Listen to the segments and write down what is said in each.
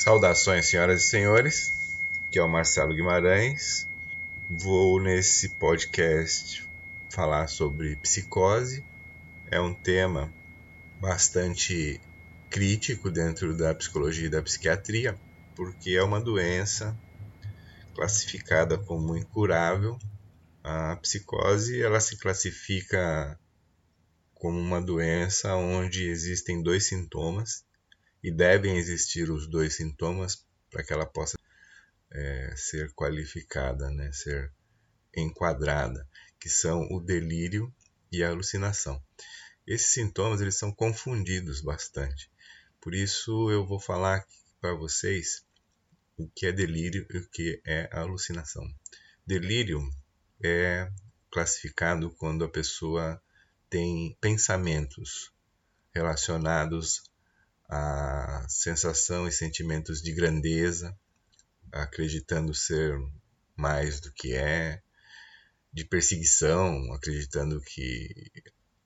Saudações, senhoras e senhores. Aqui é o Marcelo Guimarães. Vou nesse podcast falar sobre psicose. É um tema bastante crítico dentro da psicologia e da psiquiatria, porque é uma doença classificada como incurável. A psicose ela se classifica como uma doença onde existem dois sintomas e devem existir os dois sintomas para que ela possa é, ser qualificada, né, ser enquadrada, que são o delírio e a alucinação. Esses sintomas eles são confundidos bastante. Por isso eu vou falar para vocês o que é delírio e o que é alucinação. Delírio é classificado quando a pessoa tem pensamentos relacionados à sensação e sentimentos de grandeza, acreditando ser mais do que é, de perseguição, acreditando que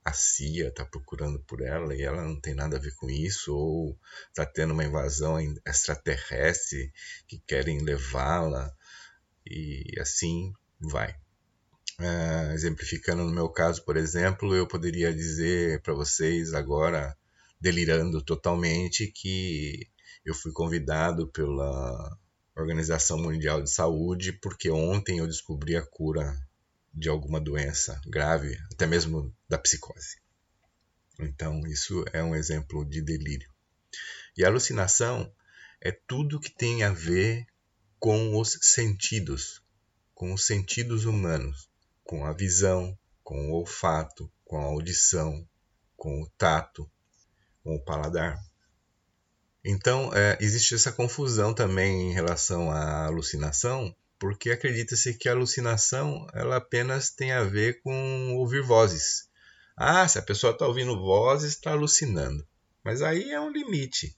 a CIA está procurando por ela e ela não tem nada a ver com isso, ou está tendo uma invasão extraterrestre que querem levá-la, e assim vai. Uh, exemplificando no meu caso, por exemplo, eu poderia dizer para vocês agora, delirando totalmente, que eu fui convidado pela Organização Mundial de Saúde porque ontem eu descobri a cura de alguma doença grave, até mesmo da psicose. Então, isso é um exemplo de delírio. E a alucinação é tudo que tem a ver com os sentidos, com os sentidos humanos com a visão, com o olfato, com a audição, com o tato, com o paladar. Então, é, existe essa confusão também em relação à alucinação, porque acredita-se que a alucinação ela apenas tem a ver com ouvir vozes. Ah, se a pessoa está ouvindo vozes, está alucinando. Mas aí é um limite.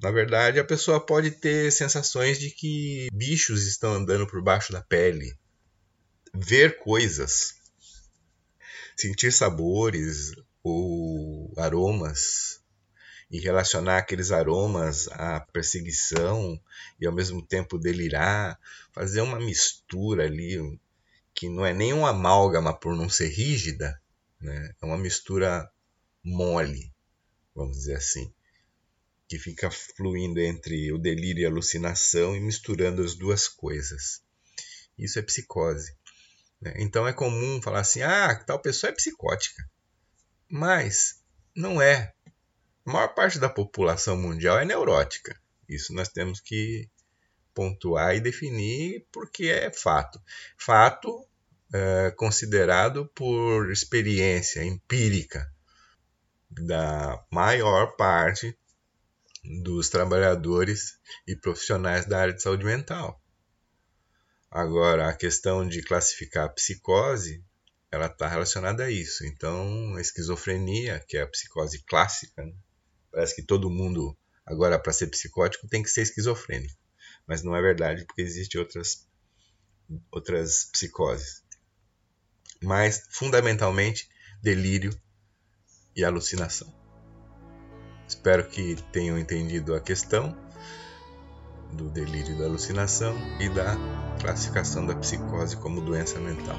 Na verdade, a pessoa pode ter sensações de que bichos estão andando por baixo da pele, ver coisas, sentir sabores ou aromas e relacionar aqueles aromas à perseguição e ao mesmo tempo delirar, fazer uma mistura ali que não é nem uma amálgama por não ser rígida, né? é uma mistura mole, vamos dizer assim, que fica fluindo entre o delírio e a alucinação e misturando as duas coisas. Isso é psicose. Né? Então é comum falar assim: ah, tal pessoa é psicótica. Mas não é. A maior parte da população mundial é neurótica. Isso nós temos que pontuar e definir porque é fato. Fato é, considerado por experiência empírica da maior parte dos trabalhadores e profissionais da área de saúde mental. Agora, a questão de classificar a psicose, ela está relacionada a isso. Então, a esquizofrenia, que é a psicose clássica, né? parece que todo mundo, agora, para ser psicótico, tem que ser esquizofrênico. Mas não é verdade, porque existem outras, outras psicoses. Mas, fundamentalmente, delírio e alucinação. Espero que tenham entendido a questão do delírio e da alucinação e da classificação da psicose como doença mental.